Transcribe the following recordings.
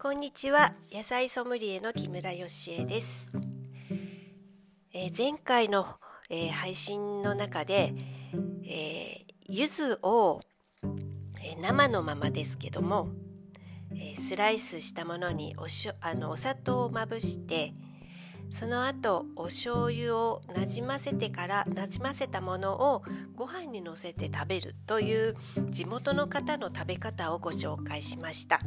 こんにちは。野菜ソムリエの木村よしえです、えー、前回の、えー、配信の中で、えー、柚子を、えー、生のままですけども、え、スライスしたものにおしょあのお砂糖をまぶしてその後お醤油をなじませてからなじませたものをご飯にのせて食べるという地元の方の食べ方をご紹介しました。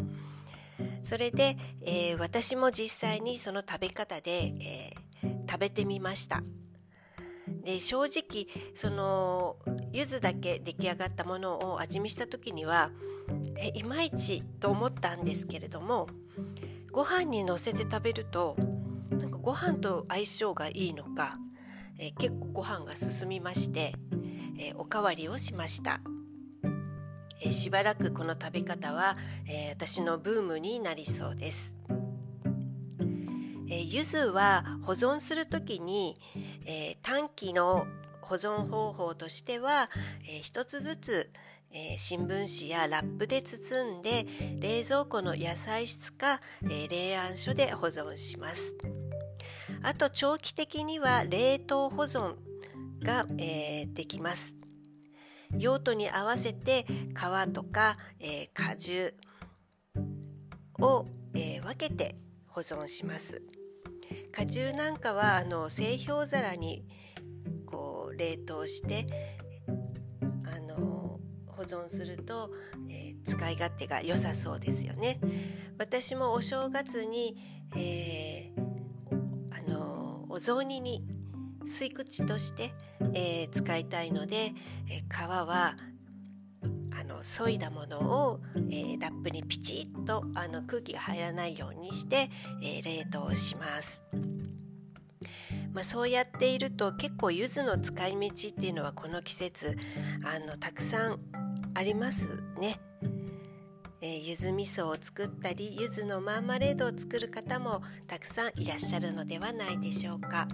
それで、えー、私も実際にその食べ方で、えー、食べてみました。で正直その柚子だけ出来上がったものを味見した時にはえいまいちと思ったんですけれどもご飯にのせて食べるとなんかご飯と相性がいいのか、え、結構ご飯が進みまして、え、おかわりをしました、えー、しばらくこの食べ方は、え私のブームになりそうです、え柚子は保存する時に、え短期の保存方法としては、え一つずつえー、新聞紙やラップで包んで冷蔵庫の野菜室か、えー、冷暗所で保存します。あと長期的には冷凍保存が、えー、できます。用途に合わせて皮とか、え果汁を、え分けて保存します果汁なんかはあの製氷皿にこう冷凍してあの保存すると、えー、使い勝手が良さそうですよね。私もお正月に、えー、あのお雑煮に吸い口として、えー、使いたいので、え皮はあの削いだものを、えラップにピチッとあの空気が入らないようにして、え冷凍します。まあ、そうやっていると結構柚子の使い道っていうのはこの季節あのたくさんありますね。えー、柚子味噌を作ったり柚子のマーマレードを作る方もたくさんいらっしゃるのではないでしょうか。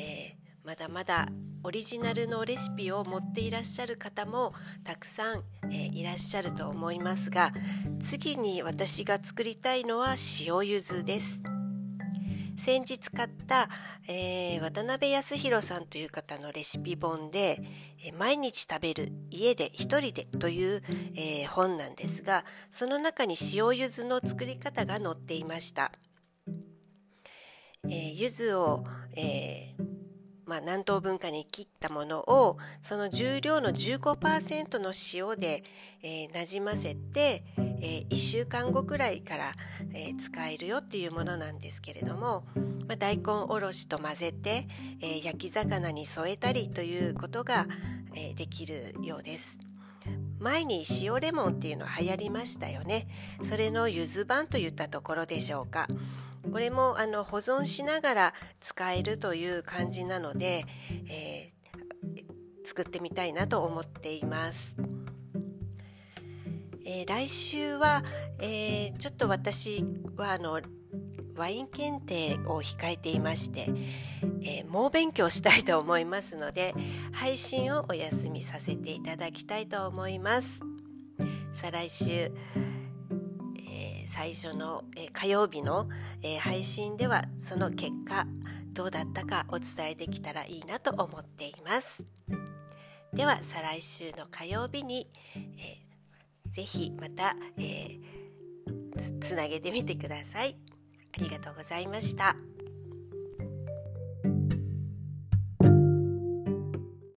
えー、まだまだオリジナルのレシピを持っていらっしゃる方もたくさん、えー、いらっしゃると思いますが次に私が作りたいのは塩柚子です。先日買った、えー、渡辺康弘さんという方のレシピ本で「え、毎日食べる家で一人で」という、えー、本なんですがその中に塩柚子の作り方が載っていました。えー、柚子を、えーまあ、何等分かに切ったものをその重量の15%の塩で、えー、なじませて、えー、1週間後くらいから、えー、使えるよっていうものなんですけれども、まあ、大根おろしと混ぜて、え焼き魚に添えたりということが、えできるようです。前に塩レモンっていうの流行りましたよね。それのゆず版といったところでしょうか。これもあの保存しながら使えるという感じなので、えー、作ってみたいなと思っています。えー、来週は、えー、ちょっと私はあのワイン検定を控えていまして、えー、猛勉強したいと思いますので配信をお休みさせていただきたいと思います。再来週最初の、え火曜日の、え配信ではその結果どうだったかお伝えできたらいいなと思っていますでは再来週の火曜日に、えー、ぜひまた、えー、つなげてみてくださいありがとうございました。